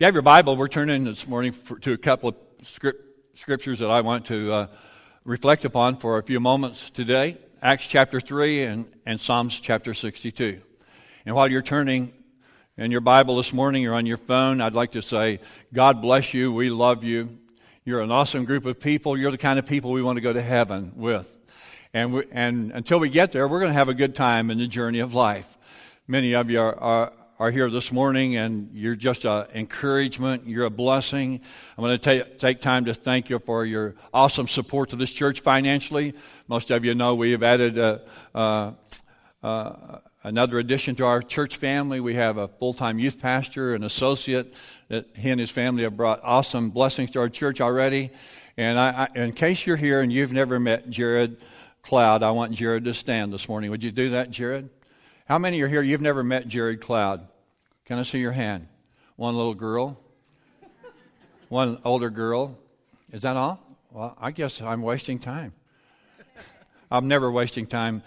you have your Bible, we're turning this morning for, to a couple of script, scriptures that I want to uh, reflect upon for a few moments today Acts chapter 3 and, and Psalms chapter 62. And while you're turning in your Bible this morning or on your phone, I'd like to say, God bless you. We love you. You're an awesome group of people. You're the kind of people we want to go to heaven with. And, we, and until we get there, we're going to have a good time in the journey of life. Many of you are, are, are here this morning and you're just an encouragement. You're a blessing. I'm going to take, take time to thank you for your awesome support to this church financially. Most of you know we have added a, a, a, another addition to our church family. We have a full time youth pastor, an associate that he and his family have brought awesome blessings to our church already. And I, I, in case you're here and you've never met Jared Cloud, I want Jared to stand this morning. Would you do that, Jared? How many are here? You've never met Jared Cloud? Can I see your hand? One little girl? One older girl? Is that all? Well, I guess I'm wasting time. I'm never wasting time.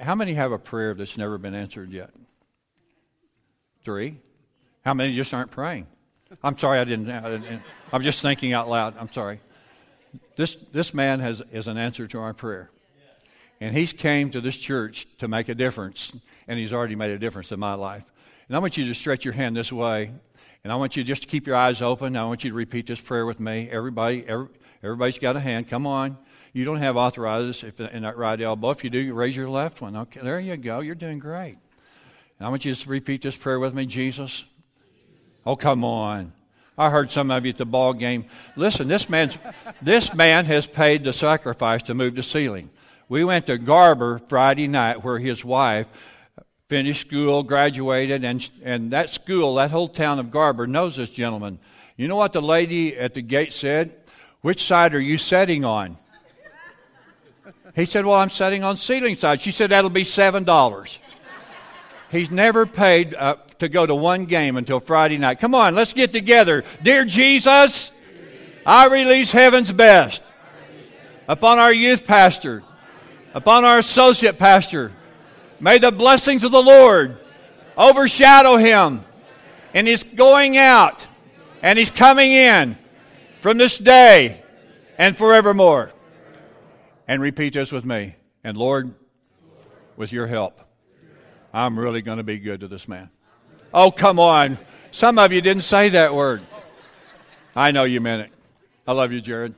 How many have a prayer that's never been answered yet? Three. How many just aren't praying? I'm sorry, I didn't. I didn't I'm just thinking out loud. I'm sorry. This, this man has, is an answer to our prayer. And he's came to this church to make a difference, and he's already made a difference in my life. And I want you to stretch your hand this way, and I want you just to keep your eyes open. I want you to repeat this prayer with me. Everybody, every, everybody's got a hand. Come on. You don't have arthritis if, in that right elbow. If you do, raise your left one. Okay, there you go. You're doing great. And I want you to repeat this prayer with me, Jesus. Oh, come on. I heard some of you at the ball game. Listen, this man's this man has paid the sacrifice to move the Seiling. We went to Garber Friday night where his wife finished school, graduated, and, and that school, that whole town of Garber, knows this gentleman. You know what the lady at the gate said? Which side are you sitting on? He said, Well, I'm sitting on Seiling side. She said, That'll be $7. He's never paid uh, to go to one game until Friday night. Come on, let's get together. Dear Jesus, I release heaven's best upon our youth pastor, upon our associate pastor. May the blessings of the Lord overshadow him and he's going out and he's coming in from this day and forevermore. And repeat this with me. And Lord, with your help, I'm really going to be good to this man. Oh, come on. Some of you didn't say that word. I know you meant it. I love you, Jared.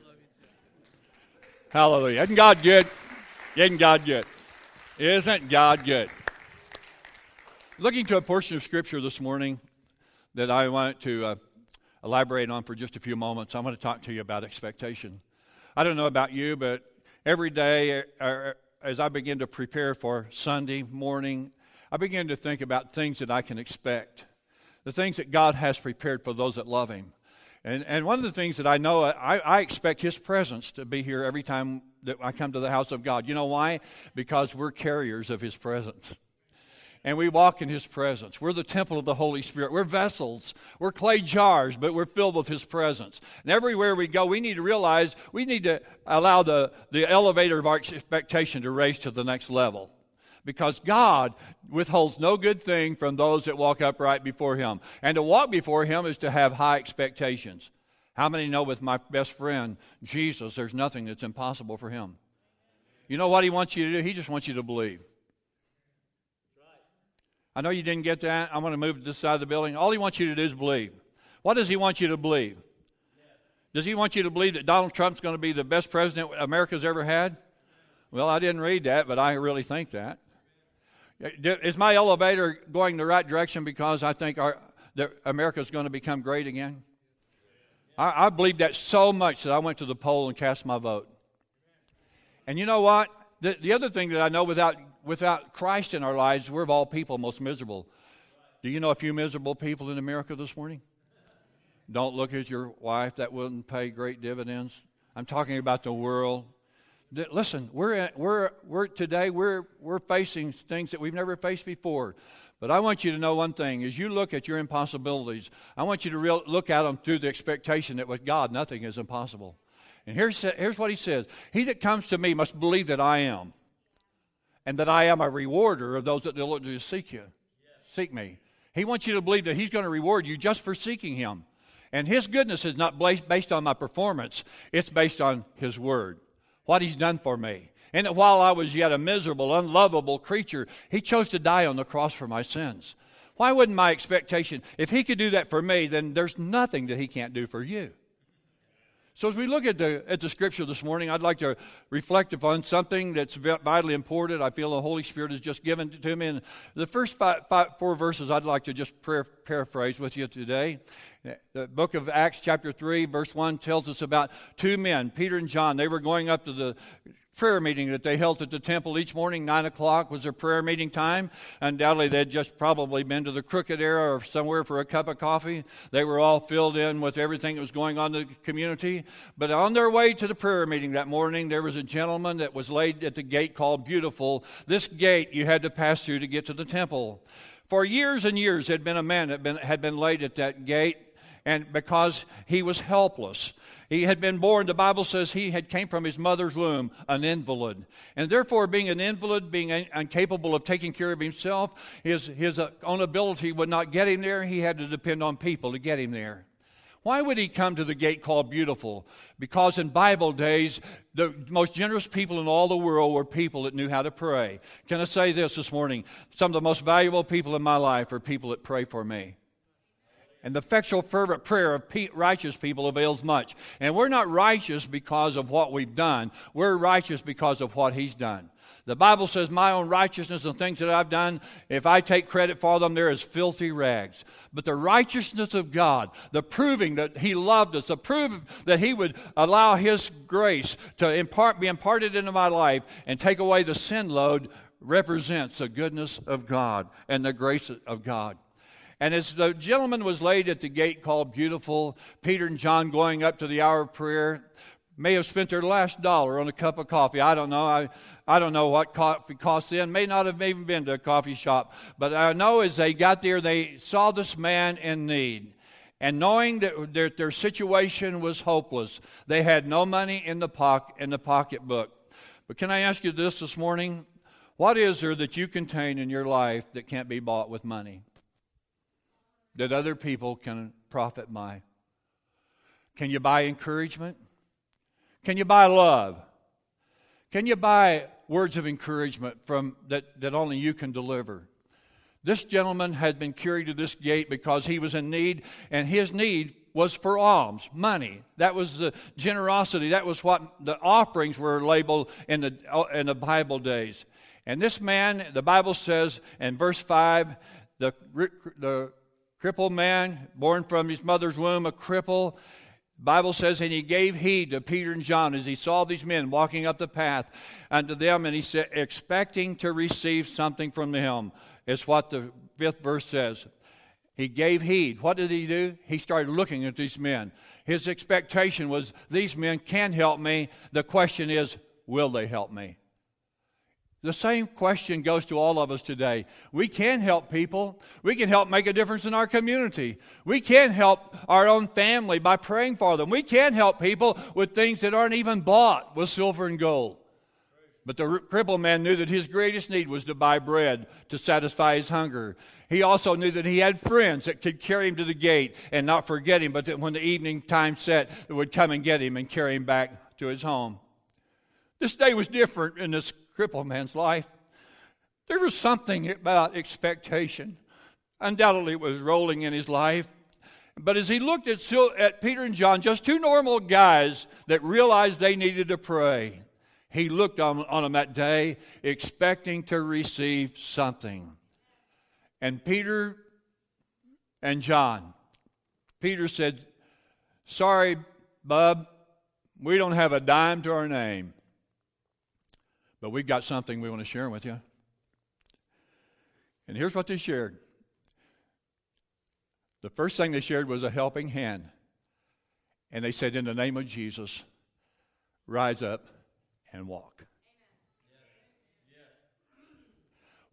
Hallelujah. Isn't God good? Isn't God good? Isn't God good? Looking to a portion of Scripture this morning that I want to uh, elaborate on for just a few moments, I want to talk to you about expectation. I don't know about you, but every day uh, as I begin to prepare for Sunday morning, I begin to think about things that I can expect, the things that God has prepared for those that love Him. And, and one of the things that I know, I, I expect His presence to be here every time that I come to the house of God. You know why? Because we're carriers of His presence. And we walk in His presence. We're the temple of the Holy Spirit. We're vessels. We're clay jars, but we're filled with His presence. And everywhere we go, we need to realize we need to allow the, the elevator of our expectation to raise to the next level because God withholds no good thing from those that walk upright before Him. And to walk before Him is to have high expectations. How many know with my best friend, Jesus, there's nothing that's impossible for Him? You know what He wants you to do? He just wants you to believe. I know you didn't get that. I'm going to move to this side of the building. All He wants you to do is believe. What does He want you to believe? Does He want you to believe that Donald Trump's going to be the best president America's ever had? Well, I didn't read that, but I really think that. Is my elevator going the right direction because I think our, America is going to become great again? I, I believe that so much that I went to the poll and cast my vote. And you know what? The, the other thing that I know without, without Christ in our lives, we're of all people most miserable. Do you know a few miserable people in America this morning? Don't look at your wife, that wouldn't pay great dividends. I'm talking about the world listen, we're, we're, we're today we're, we're facing things that we've never faced before. But I want you to know one thing: as you look at your impossibilities, I want you to real, look at them through the expectation that with God nothing is impossible. And here's, here's what he says: He that comes to me must believe that I am, and that I am a rewarder of those that diligently seek you, seek me. He wants you to believe that He's going to reward you just for seeking Him. And His goodness is not based on my performance, it's based on His Word, what He's done for me. And that while I was yet a miserable, unlovable creature, He chose to die on the cross for my sins. Why wouldn't my expectation, if He could do that for me, then there's nothing that He can't do for you. So, as we look at the, at the scripture this morning, I'd like to reflect upon something that's vitally important. I feel the Holy Spirit has just given to me. And the first five, five, four verses I'd like to just paraphrase with you today. The book of Acts, chapter 3, verse 1, tells us about two men, Peter and John. They were going up to the prayer meeting that they held at the temple each morning. Nine o'clock was their prayer meeting time. Undoubtedly, they'd just probably been to the Crooked Era or somewhere for a cup of coffee. They were all filled in with everything that was going on in the community. But on their way to the prayer meeting that morning, there was a gentleman that was laid at the gate called Beautiful. This gate you had to pass through to get to the temple. For years and years, had been a man that had been laid at that gate and because he was helpless. He had been born, the Bible says he had came from his mother's womb, an invalid. And therefore, being an invalid, being incapable of taking care of himself, his, his uh, own ability would not get him there. He had to depend on people to get him there. Why would he come to the gate called Beautiful? Because in Bible days, the most generous people in all the world were people that knew how to pray. Can I say this this morning? Some of the most valuable people in my life are people that pray for me. And the effectual, fervent prayer of righteous people avails much. And we're not righteous because of what we've done, we're righteous because of what He's done. The Bible says, My own righteousness and things that I've done, if I take credit for them, they're as filthy rags. But the righteousness of God, the proving that He loved us, the proving that He would allow His grace to impart, be imparted into my life and take away the sin load, represents the goodness of God and the grace of God. And as the gentleman was laid at the gate called Beautiful, Peter and John going up to the hour of prayer may have spent their last dollar on a cup of coffee. I don't know. I, I don't know what coffee costs then. May not have even been to a coffee shop. But I know as they got there, they saw this man in need. And knowing that their, their situation was hopeless, they had no money in the, pocket, in the pocketbook. But can I ask you this this morning? What is there that you contain in your life that can't be bought with money? That other people can profit by? Can you buy encouragement? Can you buy love? Can you buy words of encouragement from that, that only you can deliver? This gentleman had been carried to this gate because he was in need, and his need was for alms, money. That was the generosity. That was what the offerings were labeled in the, in the Bible days. And this man, the Bible says in verse 5, the, the crippled man, born from his mother's womb, a cripple. Bible says, and he gave heed to Peter and John as he saw these men walking up the path unto them, and he said, expecting to receive something from him. Is what the fifth verse says. He gave heed. What did he do? He started looking at these men. His expectation was, these men can help me. The question is, will they help me? The same question goes to all of us today. We can help people. We can help make a difference in our community. We can help our own family by praying for them. We can help people with things that aren't even bought with silver and gold. But the crippled man knew that his greatest need was to buy bread to satisfy his hunger. He also knew that he had friends that could carry him to the gate and not forget him, but that when the evening time set, they would come and get him and carry him back to his home. This day was different in this crippled man's life. There was something about expectation. Undoubtedly, it was rolling in his life. But as he looked at, at Peter and John, just two normal guys that realized they needed to pray, he looked on, on them that day expecting to receive something. And Peter and John, Peter said, Sorry, bub, we don't have a dime to our name. But we've got something we want to share with you. And here's what they shared. The first thing they shared was a helping hand. And they said, In the name of Jesus, rise up and walk.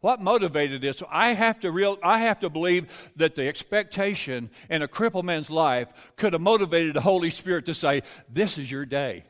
What motivated this? I have to real, I have to believe that the expectation in a crippled man's life could have motivated the Holy Spirit to say, "This is your day."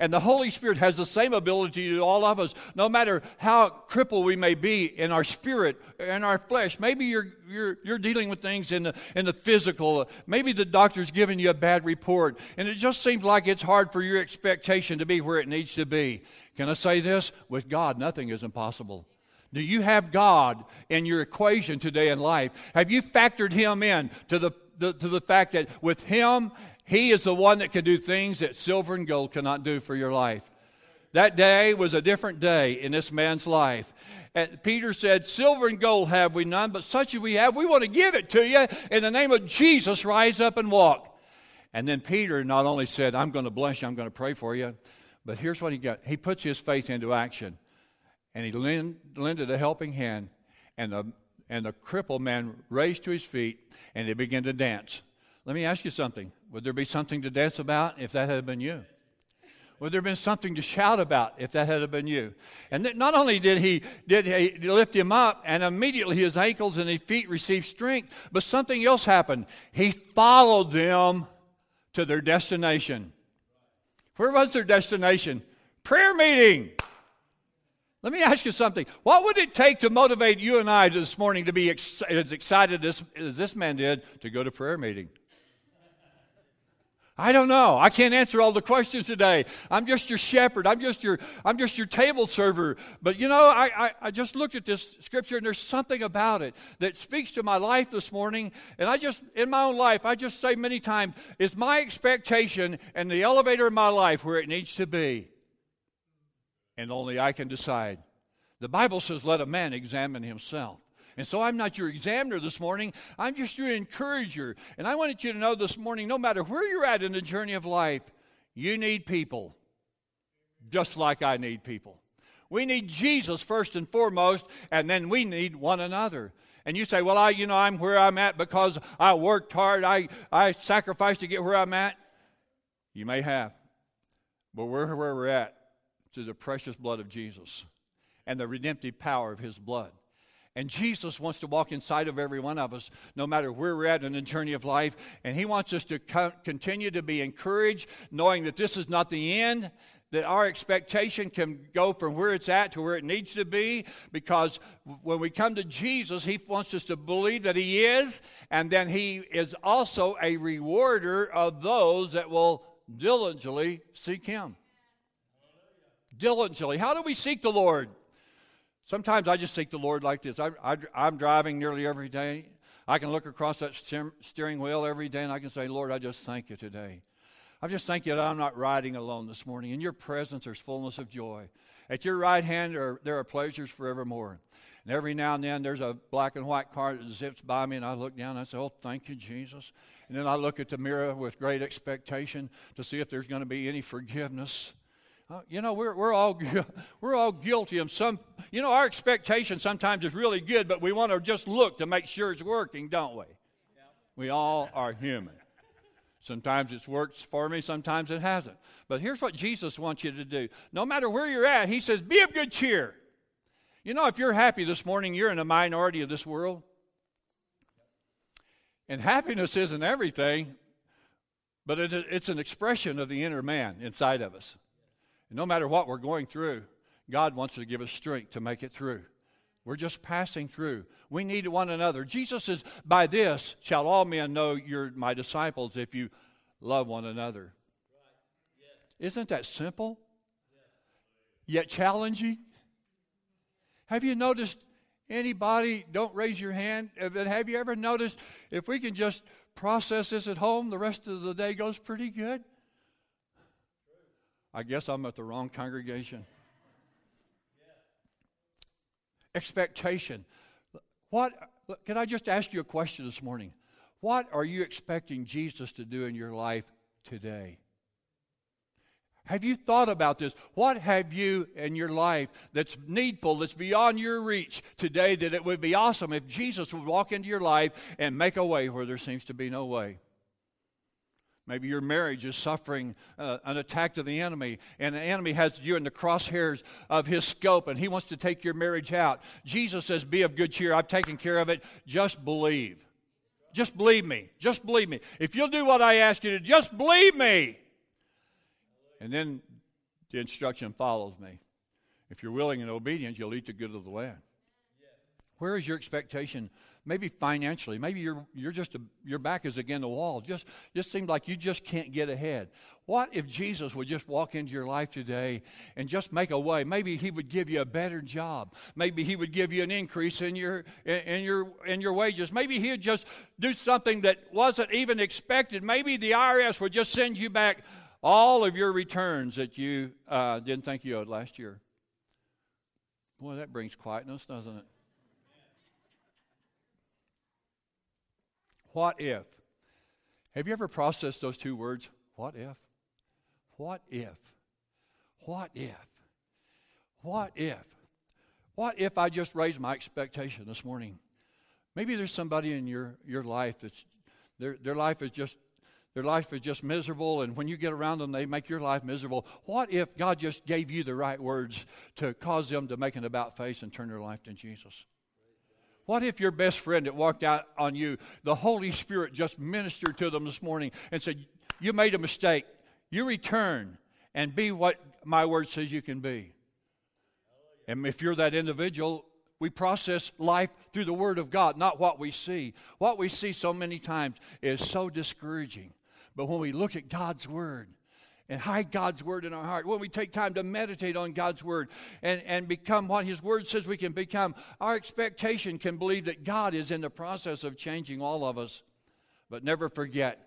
And the Holy Spirit has the same ability to all of us, no matter how crippled we may be in our spirit, in our flesh. Maybe you're, you're, you're dealing with things in the, in the physical. Maybe the doctor's giving you a bad report, and it just seems like it's hard for your expectation to be where it needs to be. Can I say this? With God, nothing is impossible. Do you have God in your equation today in life? Have you factored Him in to the, the, to the fact that with Him he is the one that can do things that silver and gold cannot do for your life. That day was a different day in this man's life. And Peter said, Silver and gold have we none, but such as we have, we want to give it to you. In the name of Jesus, rise up and walk. And then Peter not only said, I'm going to bless you, I'm going to pray for you, but here's what he got. He puts his faith into action. And he lended a helping hand, and the, and the crippled man raised to his feet, and they began to dance. Let me ask you something. Would there be something to dance about if that had been you? Would there have been something to shout about if that had been you? And not only did he did he lift him up, and immediately his ankles and his feet received strength, but something else happened. He followed them to their destination. Where was their destination? Prayer meeting. Let me ask you something. What would it take to motivate you and I this morning to be ex- as excited as, as this man did to go to prayer meeting? I don't know. I can't answer all the questions today. I'm just your shepherd. I'm just your, I'm just your table server. But you know, I, I, I, just looked at this scripture and there's something about it that speaks to my life this morning. And I just, in my own life, I just say many times, is my expectation and the elevator in my life where it needs to be? And only I can decide. The Bible says, let a man examine himself. And so I'm not your examiner this morning. I'm just your encourager. And I wanted you to know this morning no matter where you're at in the journey of life, you need people, just like I need people. We need Jesus first and foremost, and then we need one another. And you say, Well, I, you know, I'm where I'm at because I worked hard, I, I sacrificed to get where I'm at. You may have. But we're where we're at through the precious blood of Jesus and the redemptive power of his blood. And Jesus wants to walk inside of every one of us, no matter where we're at in the journey of life. And He wants us to co- continue to be encouraged, knowing that this is not the end, that our expectation can go from where it's at to where it needs to be. Because when we come to Jesus, He wants us to believe that He is, and then He is also a rewarder of those that will diligently seek Him. Diligently. How do we seek the Lord? Sometimes I just seek the Lord like this. I, am driving nearly every day. I can look across that steering wheel every day and I can say, Lord, I just thank you today. I just thank you that I'm not riding alone this morning. In your presence, there's fullness of joy. At your right hand, are, there are pleasures forevermore. And every now and then, there's a black and white car that zips by me, and I look down and I say, Oh, thank you, Jesus. And then I look at the mirror with great expectation to see if there's going to be any forgiveness. Uh, you know, we're, we're, all, we're all guilty of some, you know, our expectation sometimes is really good, but we want to just look to make sure it's working, don't we? We all are human. Sometimes it works for me, sometimes it hasn't. But here's what Jesus wants you to do. No matter where you're at, He says, be of good cheer. You know, if you're happy this morning, you're in a minority of this world. And happiness isn't everything, but it, it's an expression of the inner man inside of us. And no matter what we're going through, God wants to give us strength to make it through. We're just passing through. We need one another. Jesus says, By this shall all men know you're my disciples if you love one another. Isn't that simple? Yet challenging? Have you noticed anybody, don't raise your hand, have you ever noticed if we can just process this at home, the rest of the day goes pretty good? I guess I'm at the wrong congregation. Expectation. What, can I just ask you a question this morning? What are you expecting Jesus to do in your life today? Have you thought about this? What have you in your life that's needful, that's beyond your reach today, that it would be awesome if Jesus would walk into your life and make a way where there seems to be no way? Maybe your marriage is suffering uh, an attack of the enemy, and the enemy has you in the crosshairs of his scope, and he wants to take your marriage out. Jesus says, Be of good cheer. I've taken care of it. Just believe. Just believe me. Just believe me. If you'll do what I ask you to, just believe me. And then the instruction follows me. If you're willing and obedient, you'll eat the good of the land. Where is your expectation? Maybe financially. Maybe you're, you're just a, your back is against the wall. Just, just seems like you just can't get ahead. What if Jesus would just walk into your life today and just make a way? Maybe He would give you a better job. Maybe He would give you an increase in your in your in your wages. Maybe He'd just do something that wasn't even expected. Maybe the IRS would just send you back all of your returns that you uh, didn't think you owed last year. Boy, that brings quietness, doesn't it? What if? Have you ever processed those two words? What if? What if? What if? What if? What if I just raised my expectation this morning? Maybe there's somebody in your, your life that's their, their life is just their life is just miserable, and when you get around them, they make your life miserable. What if God just gave you the right words to cause them to make an about face and turn their life to Jesus? What if your best friend that walked out on you, the Holy Spirit just ministered to them this morning and said, You made a mistake. You return and be what my word says you can be. And if you're that individual, we process life through the Word of God, not what we see. What we see so many times is so discouraging. But when we look at God's Word, and hide God's word in our heart, when we take time to meditate on God's word and, and become what His word says we can become, our expectation can believe that God is in the process of changing all of us. But never forget,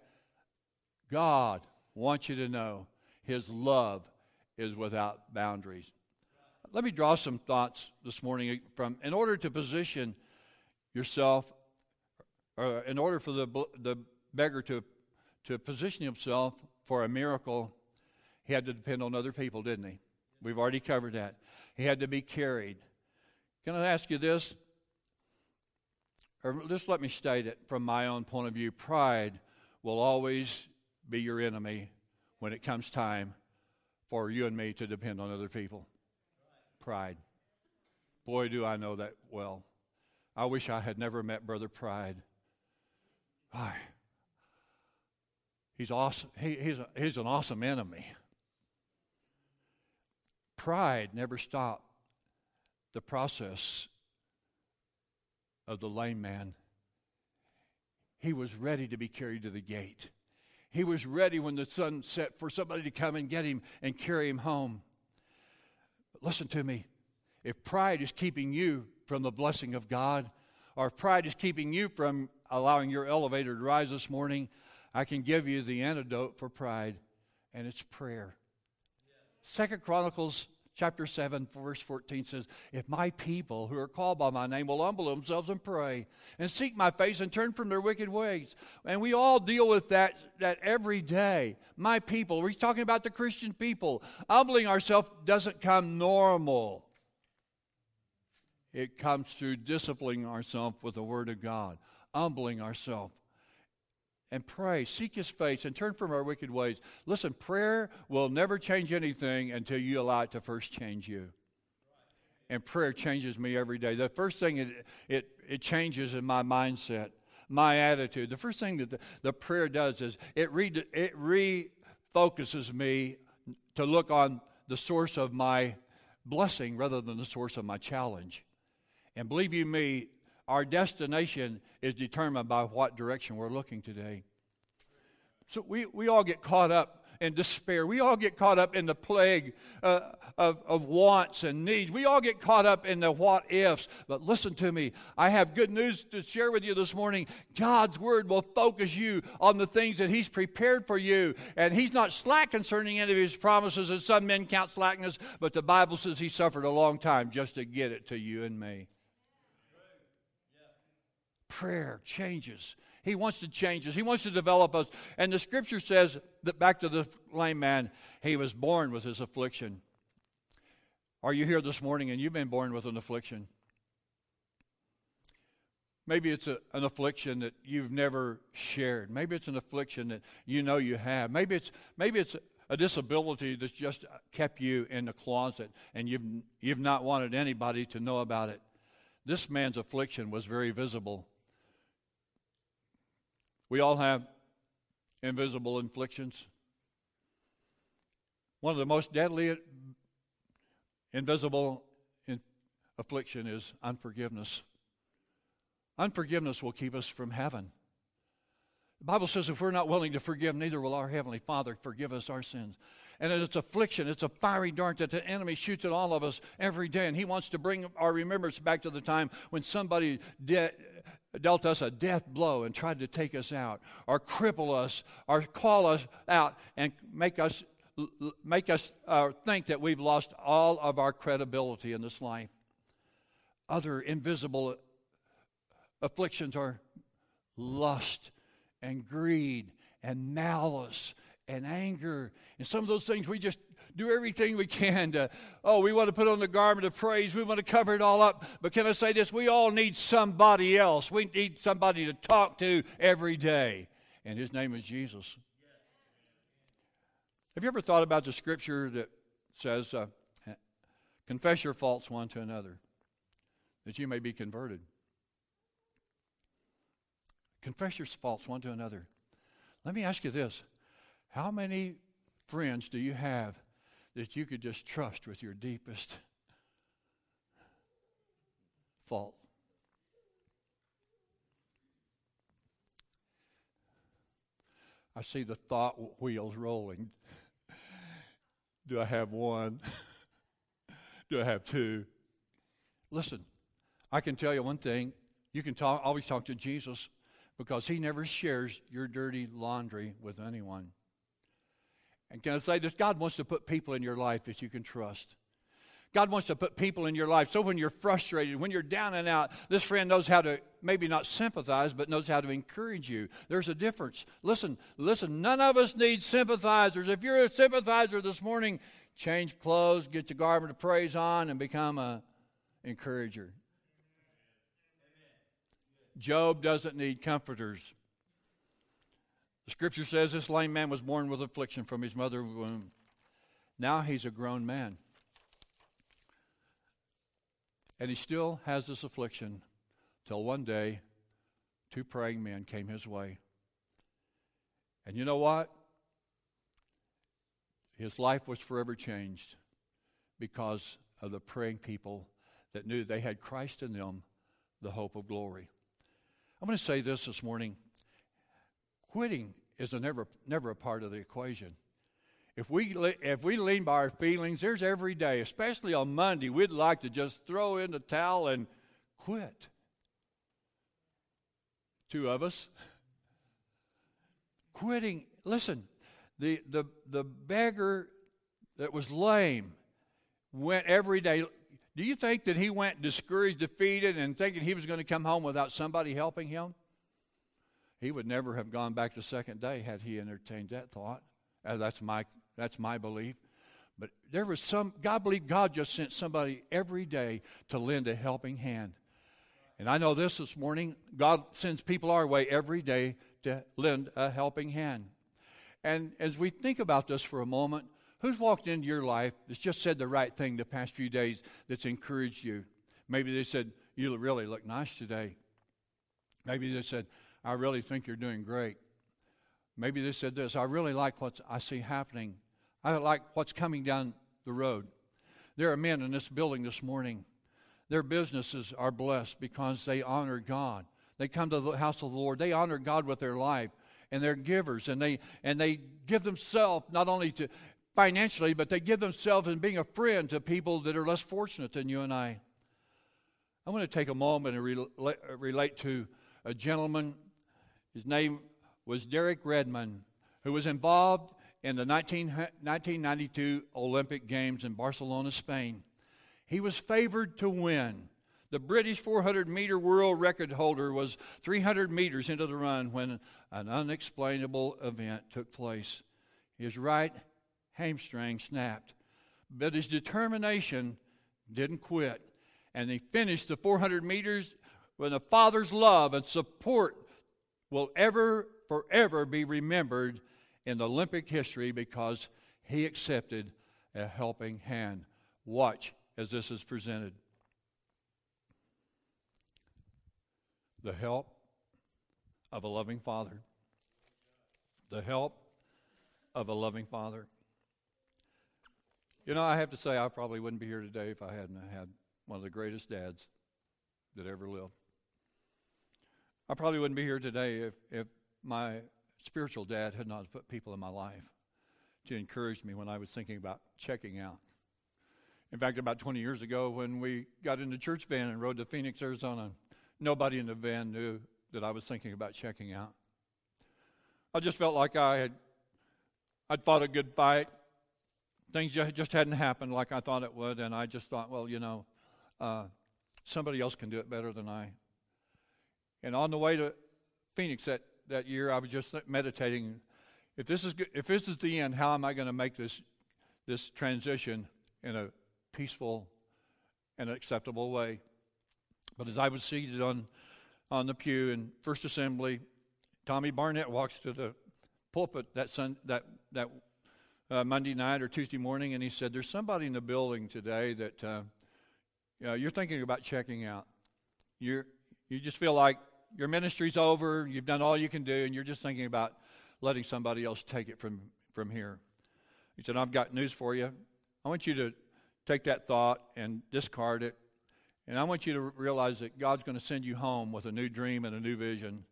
God wants you to know His love is without boundaries. Let me draw some thoughts this morning from, in order to position yourself, or in order for the, the beggar to, to position himself for a miracle he had to depend on other people, didn't he? We've already covered that. He had to be carried. Can I ask you this? Or just let me state it from my own point of view. Pride will always be your enemy when it comes time for you and me to depend on other people. Pride. Boy, do I know that well. I wish I had never met Brother Pride. He's awesome. He, he's, a, he's an awesome enemy. Pride never stopped the process of the lame man. He was ready to be carried to the gate. He was ready when the sun set for somebody to come and get him and carry him home. But listen to me. If pride is keeping you from the blessing of God, or if pride is keeping you from allowing your elevator to rise this morning, I can give you the antidote for pride, and it's prayer. Second Chronicles chapter 7 verse 14 says if my people who are called by my name will humble themselves and pray and seek my face and turn from their wicked ways. And we all deal with that that every day. My people we're talking about the christian people. Humbling ourselves doesn't come normal. It comes through disciplining ourselves with the word of god humbling ourselves and pray, seek his face, and turn from our wicked ways. Listen, prayer will never change anything until you allow it to first change you. And prayer changes me every day. The first thing it, it, it changes in my mindset, my attitude. The first thing that the, the prayer does is it, re, it refocuses me to look on the source of my blessing rather than the source of my challenge. And believe you me, our destination is determined by what direction we're looking today. So we, we all get caught up in despair. We all get caught up in the plague uh, of, of wants and needs. We all get caught up in the what ifs. But listen to me. I have good news to share with you this morning. God's word will focus you on the things that He's prepared for you. And He's not slack concerning any of His promises, as some men count slackness, but the Bible says He suffered a long time just to get it to you and me prayer changes. He wants to change us. He wants to develop us. And the scripture says that back to the lame man, he was born with his affliction. Are you here this morning and you've been born with an affliction? Maybe it's a, an affliction that you've never shared. Maybe it's an affliction that you know you have. Maybe it's maybe it's a disability that's just kept you in the closet and you've you've not wanted anybody to know about it. This man's affliction was very visible. We all have invisible inflictions. One of the most deadly invisible in affliction is unforgiveness. Unforgiveness will keep us from heaven. The Bible says if we're not willing to forgive, neither will our Heavenly Father forgive us our sins. And it's affliction, it's a fiery dart that the enemy shoots at all of us every day. And he wants to bring our remembrance back to the time when somebody de- dealt us a death blow and tried to take us out, or cripple us, or call us out and make us, make us uh, think that we've lost all of our credibility in this life. Other invisible afflictions are lust and greed and malice and anger and some of those things we just do everything we can to oh we want to put on the garment of praise. We want to cover it all up. But can i say this? We all need somebody else. We need somebody to talk to every day. And his name is jesus. Have you ever thought about the scripture that says uh, confess your faults one to another that you may be converted? Confess your faults one to another. Let me ask you this. How many friends do you have that you could just trust with your deepest fault? I see the thought wheels rolling. Do I have one? Do I have two? Listen, I can tell you one thing. You can talk, always talk to Jesus because he never shares your dirty laundry with anyone. And can I say this? God wants to put people in your life that you can trust. God wants to put people in your life so when you're frustrated, when you're down and out, this friend knows how to maybe not sympathize, but knows how to encourage you. There's a difference. Listen, listen, none of us need sympathizers. If you're a sympathizer this morning, change clothes, get your garment of praise on, and become a encourager. Job doesn't need comforters. The scripture says this lame man was born with affliction from his mother's womb. Now he's a grown man. And he still has this affliction till one day two praying men came his way. And you know what? His life was forever changed because of the praying people that knew they had Christ in them, the hope of glory. I'm going to say this this morning. Quitting is a never, never a part of the equation. If we, if we lean by our feelings, there's every day, especially on Monday, we'd like to just throw in the towel and quit. Two of us. Quitting, listen, the, the, the beggar that was lame went every day. Do you think that he went discouraged, defeated, and thinking he was going to come home without somebody helping him? He would never have gone back the second day had he entertained that thought. Uh, that's my that's my belief. But there was some God believed God just sent somebody every day to lend a helping hand. And I know this this morning, God sends people our way every day to lend a helping hand. And as we think about this for a moment, Who's walked into your life that's just said the right thing the past few days that's encouraged you? Maybe they said, You really look nice today. Maybe they said, I really think you're doing great. Maybe they said this, I really like what I see happening. I like what's coming down the road. There are men in this building this morning. Their businesses are blessed because they honor God. They come to the house of the Lord. They honor God with their life and they're givers and they and they give themselves not only to financially, but they give themselves in being a friend to people that are less fortunate than you and I. I want to take a moment and relate to a gentleman. His name was Derek Redmond, who was involved in the 19, 1992 Olympic Games in Barcelona, Spain. He was favored to win. The British 400 meter world record holder was 300 meters into the run when an unexplainable event took place. His right hamstring snapped. But his determination didn't quit. And he finished the 400 meters with a father's love and support will ever, forever be remembered in Olympic history because he accepted a helping hand. Watch as this is presented. The help of a loving father. The help of a loving father. You know, I have to say, I probably wouldn't be here today if I hadn't had one of the greatest dads that ever lived. I probably wouldn't be here today if, if my spiritual dad had not put people in my life to encourage me when I was thinking about checking out. In fact, about 20 years ago, when we got in the church van and rode to Phoenix, Arizona, nobody in the van knew that I was thinking about checking out. I just felt like I had I'd fought a good fight things just hadn't happened like I thought it would, and I just thought, well, you know, uh, somebody else can do it better than I. And on the way to Phoenix that, that year, I was just meditating. If this is if this is the end, how am I going to make this this transition in a peaceful and acceptable way? But as I was seated on on the pew in First Assembly, Tommy Barnett walks to the pulpit that sun, that that uh, Monday night or Tuesday morning, and he said, "There's somebody in the building today that uh, you know, you're thinking about checking out. You're, you just feel like your ministry's over, you've done all you can do, and you're just thinking about letting somebody else take it from from here." He said, "I've got news for you. I want you to take that thought and discard it, and I want you to realize that God's going to send you home with a new dream and a new vision,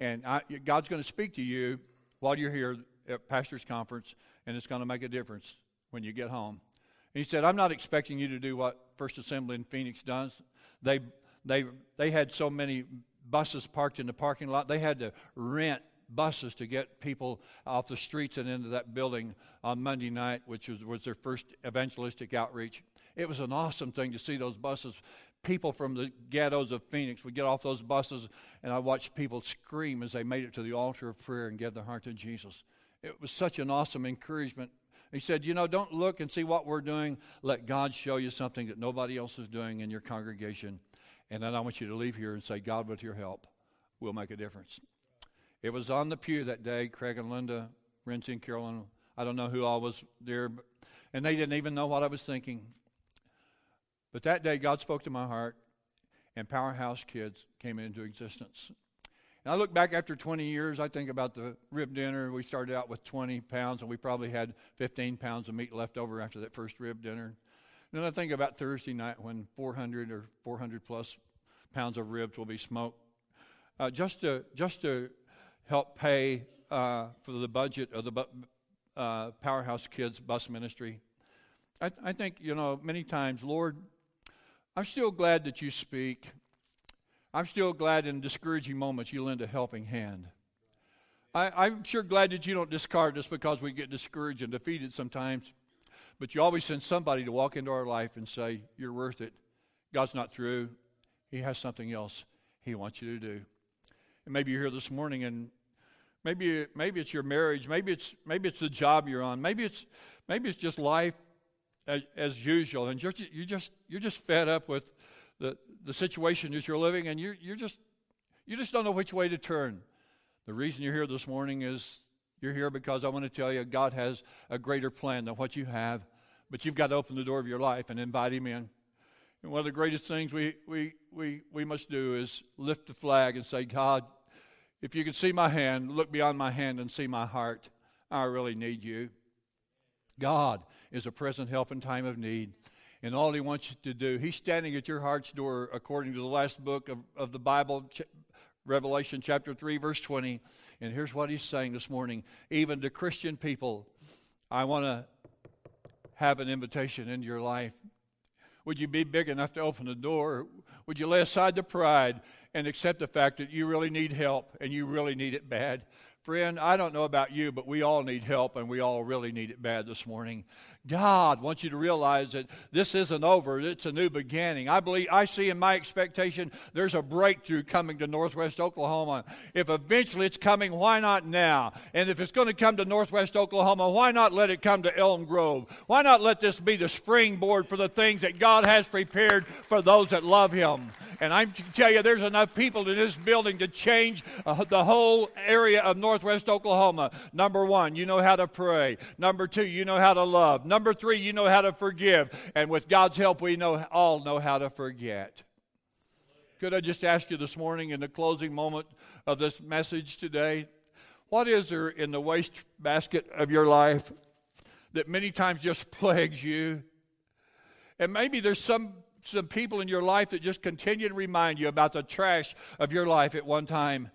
and I, God's going to speak to you while you're here at pastors' conference." and it's going to make a difference when you get home. And he said, I'm not expecting you to do what First Assembly in Phoenix does. They, they, they had so many buses parked in the parking lot, they had to rent buses to get people off the streets and into that building on Monday night, which was, was their first evangelistic outreach. It was an awesome thing to see those buses. People from the ghettos of Phoenix would get off those buses, and I watched people scream as they made it to the altar of prayer and gave their heart to Jesus. It was such an awesome encouragement. He said, You know, don't look and see what we're doing. Let God show you something that nobody else is doing in your congregation. And then I want you to leave here and say, God, with your help, we'll make a difference. It was on the pew that day, Craig and Linda, Renzi and Carolyn. I don't know who all was there, but, and they didn't even know what I was thinking. But that day, God spoke to my heart, and Powerhouse Kids came into existence. And I look back after 20 years, I think about the rib dinner. We started out with 20 pounds, and we probably had 15 pounds of meat left over after that first rib dinner. And I think about Thursday night when 400 or 400 plus pounds of ribs will be smoked, uh, just to just to help pay uh, for the budget of the uh, Powerhouse Kids bus ministry. I, I think you know many times, Lord, I'm still glad that you speak. I'm still glad in discouraging moments you lend a helping hand. I, am sure glad that you don't discard us because we get discouraged and defeated sometimes. But you always send somebody to walk into our life and say, You're worth it. God's not through. He has something else He wants you to do. And maybe you're here this morning and maybe maybe it's your marriage, maybe it's maybe it's the job you're on, maybe it's maybe it's just life as, as usual, and you're, you're just you're just fed up with the, the situation that you're living, and you're, you're just, you just don't know which way to turn. The reason you're here this morning is you're here because I want to tell you God has a greater plan than what you have, but you've got to open the door of your life and invite Him in. And one of the greatest things we, we, we, we must do is lift the flag and say, God, if you can see my hand, look beyond my hand and see my heart. I really need you. God is a present help in time of need and all he wants you to do. He's standing at your heart's door, according to the last book of, of the Bible, Revelation chapter 3, verse 20. And here's what he's saying this morning even to Christian people, I want to have an invitation into your life. Would you be big enough to open the door? Would you lay aside the pride and accept the fact that you really need help and you really need it bad? Friend, I don't know about you, but we all need help and we all really need it bad this morning. God wants you to realize that this isn't over. It's a new beginning. I believe, I see in my expectation, there's a breakthrough coming to Northwest Oklahoma. If eventually it's coming, why not now? And if it's going to come to Northwest Oklahoma, why not let it come to Elm Grove? Why not let this be the springboard for the things that God has prepared for those that love Him? And I can tell you, there's enough people in this building to change uh, the whole area of northwest Oklahoma. Number one, you know how to pray. Number two, you know how to love. Number three, you know how to forgive. And with God's help, we know all know how to forget. Could I just ask you this morning in the closing moment of this message today, what is there in the waste basket of your life that many times just plagues you. And maybe there's some, some people in your life that just continue to remind you about the trash of your life at one time.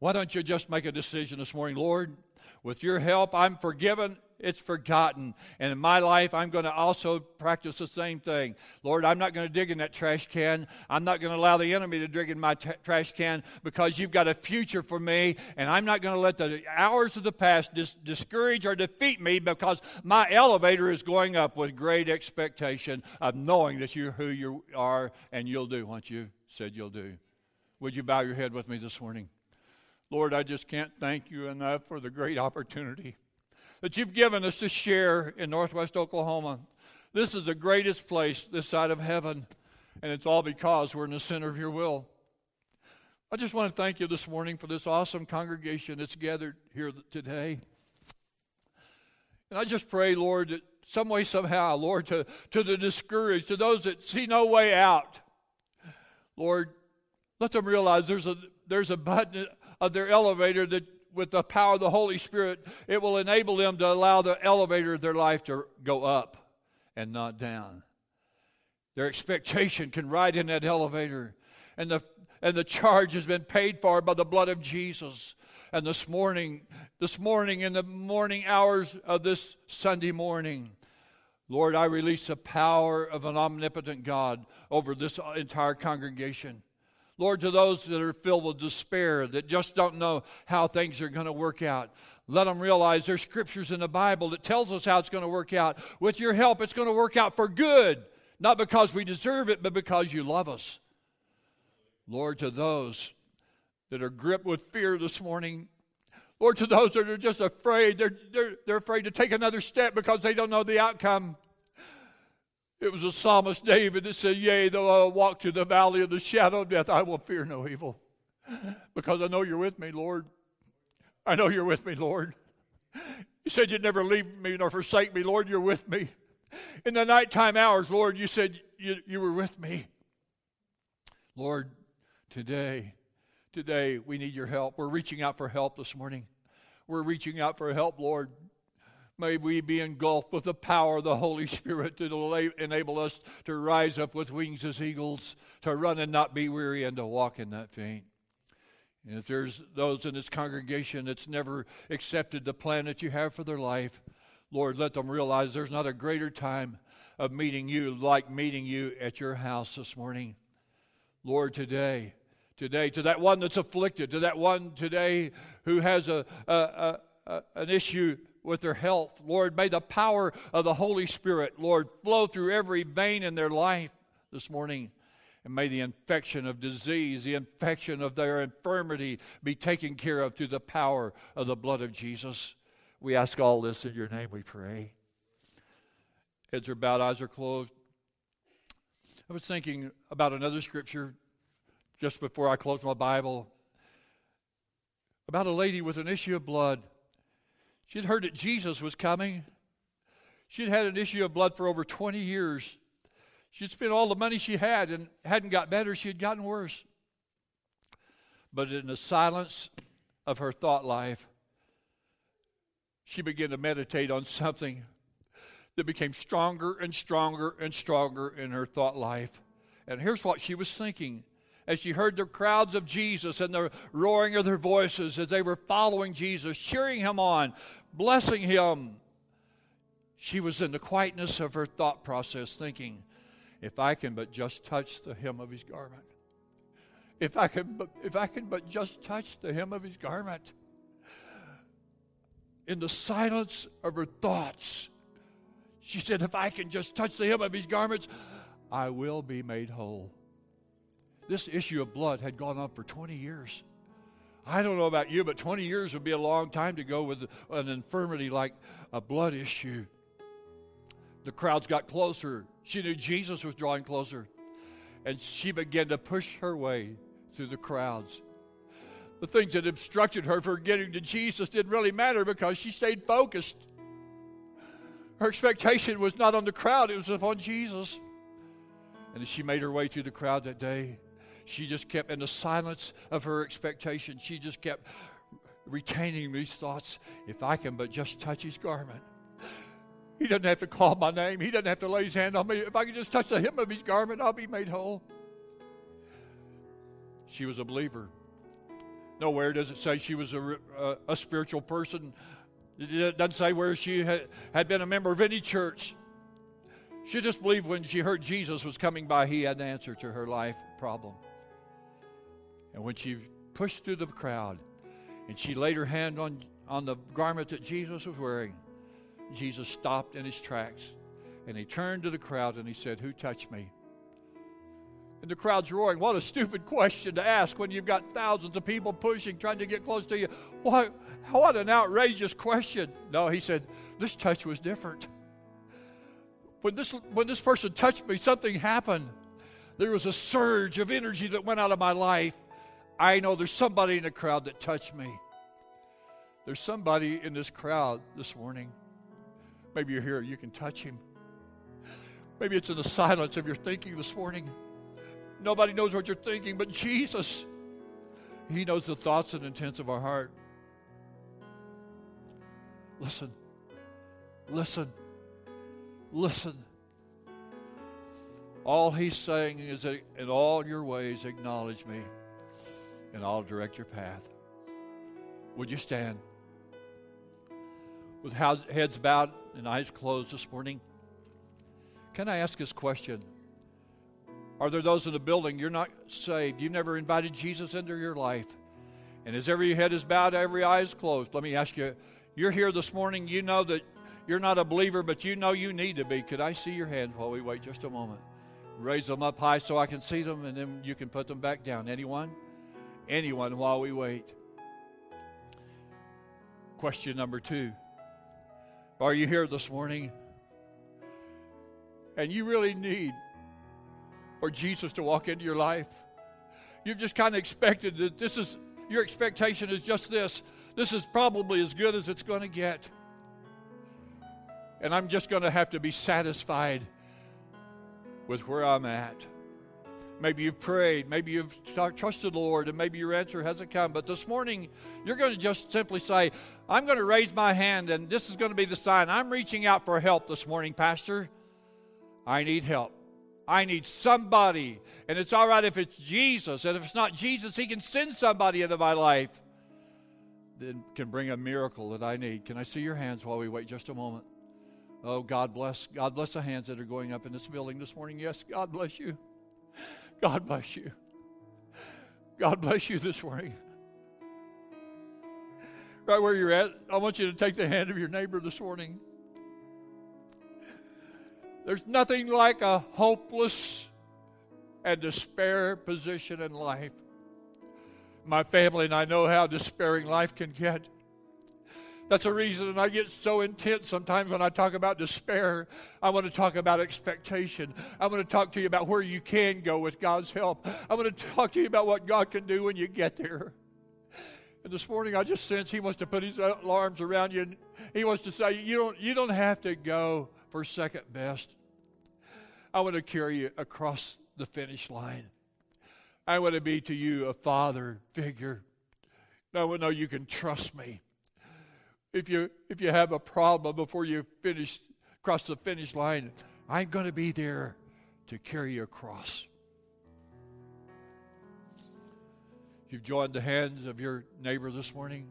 Why don't you just make a decision this morning? Lord, with your help, I'm forgiven it's forgotten. And in my life, I'm going to also practice the same thing. Lord, I'm not going to dig in that trash can. I'm not going to allow the enemy to dig in my t- trash can because you've got a future for me. And I'm not going to let the hours of the past dis- discourage or defeat me because my elevator is going up with great expectation of knowing that you're who you are and you'll do what you said you'll do. Would you bow your head with me this morning? Lord, I just can't thank you enough for the great opportunity that you've given us to share in Northwest Oklahoma. This is the greatest place this side of heaven, and it's all because we're in the center of your will. I just want to thank you this morning for this awesome congregation that's gathered here today. And I just pray, Lord, that some way, somehow, Lord, to, to the discouraged, to those that see no way out, Lord, let them realize there's a, there's a button of their elevator that with the power of the Holy Spirit, it will enable them to allow the elevator of their life to go up and not down. Their expectation can ride in that elevator, and the, and the charge has been paid for by the blood of Jesus. And this morning, this morning, in the morning hours of this Sunday morning, Lord, I release the power of an omnipotent God over this entire congregation. Lord, to those that are filled with despair, that just don't know how things are going to work out, let them realize there's scriptures in the Bible that tells us how it's going to work out. With your help, it's going to work out for good, not because we deserve it, but because you love us. Lord, to those that are gripped with fear this morning, Lord, to those that are just afraid, they're, they're, they're afraid to take another step because they don't know the outcome. It was the psalmist David that said, Yea, though I walk through the valley of the shadow of death, I will fear no evil. Because I know you're with me, Lord. I know you're with me, Lord. You said you'd never leave me nor forsake me, Lord. You're with me. In the nighttime hours, Lord, you said you, you were with me. Lord, today, today we need your help. We're reaching out for help this morning. We're reaching out for help, Lord. May we be engulfed with the power of the Holy Spirit to enable us to rise up with wings as eagles, to run and not be weary, and to walk and not faint. And if there's those in this congregation that's never accepted the plan that you have for their life, Lord, let them realize there's not a greater time of meeting you like meeting you at your house this morning. Lord, today, today, to that one that's afflicted, to that one today who has a, a, a, an issue with their health. Lord, may the power of the Holy Spirit, Lord, flow through every vein in their life this morning. And may the infection of disease, the infection of their infirmity be taken care of through the power of the blood of Jesus. We ask all this in your name, we pray. Heads are bowed, eyes are closed. I was thinking about another scripture just before I closed my Bible about a lady with an issue of blood. She'd heard that Jesus was coming. She'd had an issue of blood for over 20 years. She'd spent all the money she had and hadn't got better, she had gotten worse. But in the silence of her thought life, she began to meditate on something that became stronger and stronger and stronger in her thought life. And here's what she was thinking as she heard the crowds of Jesus and the roaring of their voices as they were following Jesus, cheering him on, blessing him. She was in the quietness of her thought process, thinking, if I can but just touch the hem of his garment. If I can but, if I can but just touch the hem of his garment. In the silence of her thoughts, she said, If I can just touch the hem of his garments, I will be made whole this issue of blood had gone on for 20 years. I don't know about you, but 20 years would be a long time to go with an infirmity like a blood issue. The crowds got closer. She knew Jesus was drawing closer. And she began to push her way through the crowds. The things that obstructed her from getting to Jesus didn't really matter because she stayed focused. Her expectation was not on the crowd, it was upon Jesus. And as she made her way through the crowd that day, she just kept, in the silence of her expectation, she just kept retaining these thoughts. If I can but just touch his garment, He doesn't have to call my name. He doesn't have to lay his hand on me. If I can just touch the hem of his garment, I'll be made whole. She was a believer. Nowhere does it say she was a, a, a spiritual person. It doesn't say where she had, had been a member of any church. She just believed when she heard Jesus was coming by, he had an answer to her life problem. And when she pushed through the crowd and she laid her hand on, on the garment that Jesus was wearing, Jesus stopped in his tracks and he turned to the crowd and he said, Who touched me? And the crowd's roaring. What a stupid question to ask when you've got thousands of people pushing, trying to get close to you. What, what an outrageous question. No, he said, This touch was different. When this, when this person touched me, something happened. There was a surge of energy that went out of my life. I know there's somebody in the crowd that touched me. There's somebody in this crowd this morning. Maybe you're here, you can touch him. Maybe it's in the silence of your thinking this morning. Nobody knows what you're thinking, but Jesus, He knows the thoughts and intents of our heart. Listen, listen, listen. All He's saying is that in all your ways acknowledge me, and I'll direct your path. Would you stand? With heads bowed and eyes closed this morning, can I ask this question? Are there those in the building you're not saved? You've never invited Jesus into your life. And as every head is bowed, every eye is closed, let me ask you you're here this morning, you know that you're not a believer, but you know you need to be. Could I see your hands while we wait just a moment? Raise them up high so I can see them, and then you can put them back down. Anyone? Anyone while we wait? Question number two Are you here this morning? And you really need for Jesus to walk into your life. You've just kind of expected that this is, your expectation is just this. This is probably as good as it's going to get. And I'm just going to have to be satisfied with where I'm at. Maybe you've prayed, maybe you've trusted the Lord, and maybe your answer hasn't come. But this morning, you're going to just simply say, I'm going to raise my hand, and this is going to be the sign. I'm reaching out for help this morning, Pastor. I need help. I need somebody. And it's all right if it's Jesus. And if it's not Jesus, He can send somebody into my life that can bring a miracle that I need. Can I see your hands while we wait just a moment? Oh, God bless. God bless the hands that are going up in this building this morning. Yes, God bless you. God bless you. God bless you this morning. Right where you're at, I want you to take the hand of your neighbor this morning. There's nothing like a hopeless and despair position in life. My family and I know how despairing life can get. That's a reason I get so intense sometimes when I talk about despair. I want to talk about expectation. I want to talk to you about where you can go with God's help. I want to talk to you about what God can do when you get there. And this morning I just sense He wants to put His arms around you and He wants to say, You don't, you don't have to go for second best. I want to carry you across the finish line. I want to be to you a father figure. I want to know you can trust me. If you if you have a problem before you finish cross the finish line, I'm going to be there to carry you across. You've joined the hands of your neighbor this morning.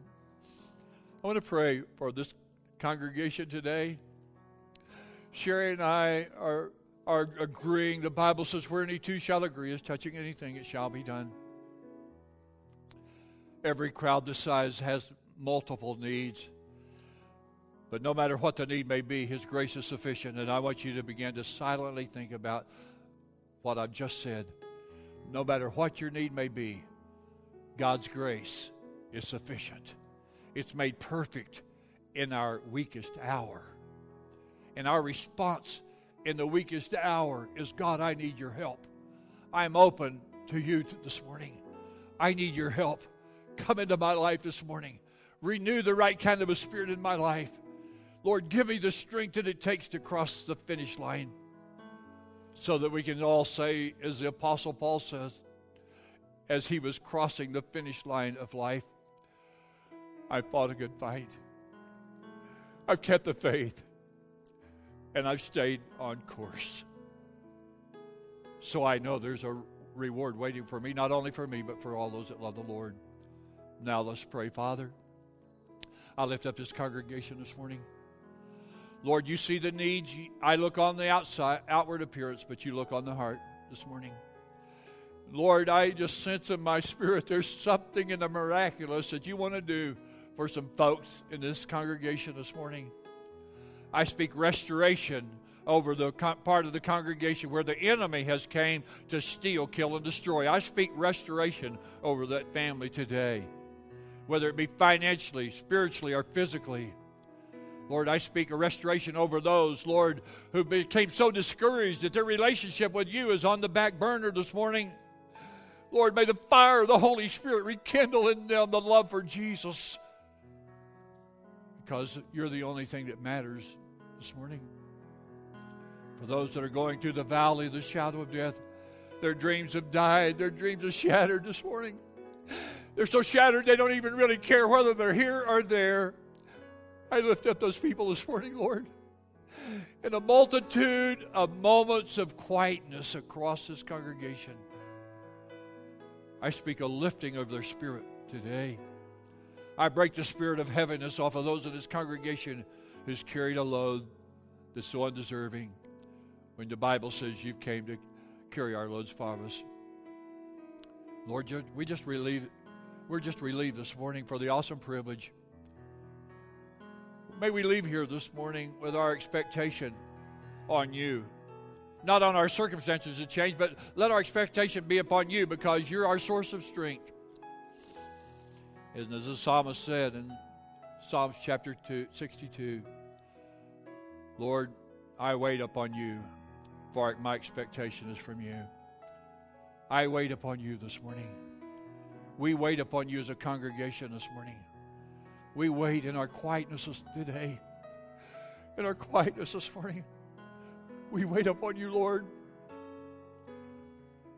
I want to pray for this congregation today. Sherry and I are are agreeing. The Bible says, where any two shall agree is touching anything, it shall be done. Every crowd this size has multiple needs. But no matter what the need may be, His grace is sufficient. And I want you to begin to silently think about what I've just said. No matter what your need may be, God's grace is sufficient. It's made perfect in our weakest hour. And our response in the weakest hour is God, I need your help. I'm open to you this morning. I need your help. Come into my life this morning. Renew the right kind of a spirit in my life. Lord, give me the strength that it takes to cross the finish line so that we can all say, as the Apostle Paul says, as he was crossing the finish line of life, I fought a good fight. I've kept the faith. and I've stayed on course. So I know there's a reward waiting for me, not only for me, but for all those that love the Lord. Now let's pray, Father. I lift up this congregation this morning. Lord, you see the needs. I look on the outside, outward appearance, but you look on the heart this morning. Lord, I just sense in my spirit there's something in the miraculous that you want to do for some folks in this congregation this morning. I speak restoration over the part of the congregation where the enemy has came to steal, kill, and destroy. I speak restoration over that family today, whether it be financially, spiritually, or physically. Lord, I speak a restoration over those, Lord, who became so discouraged that their relationship with you is on the back burner this morning. Lord, may the fire of the Holy Spirit rekindle in them the love for Jesus because you're the only thing that matters this morning. For those that are going through the valley of the shadow of death, their dreams have died, their dreams are shattered this morning. They're so shattered they don't even really care whether they're here or there. I lift up those people this morning, Lord. In a multitude of moments of quietness across this congregation, I speak a lifting of their spirit today. I break the spirit of heaviness off of those in this congregation who's carried a load that's so undeserving when the Bible says you've came to carry our loads for us. Lord, we just relieve, we're just relieved this morning for the awesome privilege May we leave here this morning with our expectation on you. Not on our circumstances to change, but let our expectation be upon you because you're our source of strength. And as the psalmist said in Psalms chapter two, 62, Lord, I wait upon you, for my expectation is from you. I wait upon you this morning. We wait upon you as a congregation this morning. We wait in our quietness today, in our quietness this morning. We wait upon you, Lord.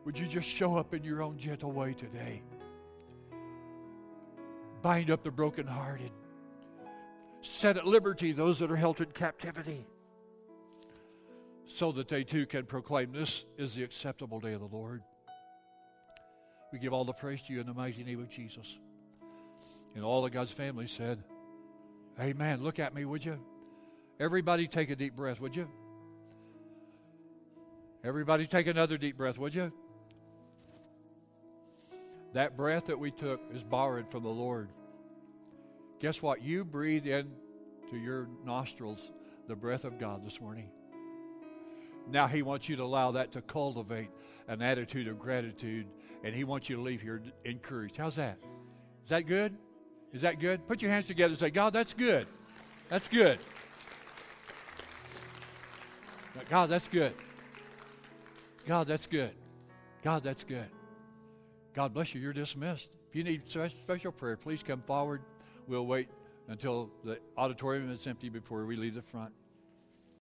Would you just show up in your own gentle way today? Bind up the brokenhearted. Set at liberty those that are held in captivity so that they too can proclaim this is the acceptable day of the Lord. We give all the praise to you in the mighty name of Jesus. And all of God's family said, Amen. Look at me, would you? Everybody take a deep breath, would you? Everybody take another deep breath, would you? That breath that we took is borrowed from the Lord. Guess what? You breathe in to your nostrils the breath of God this morning. Now He wants you to allow that to cultivate an attitude of gratitude, and He wants you to leave here encouraged. How's that? Is that good? Is that good? Put your hands together and say, God, that's good. That's good. God, that's good. God, that's good. God, that's good. God bless you. You're dismissed. If you need special prayer, please come forward. We'll wait until the auditorium is empty before we leave the front.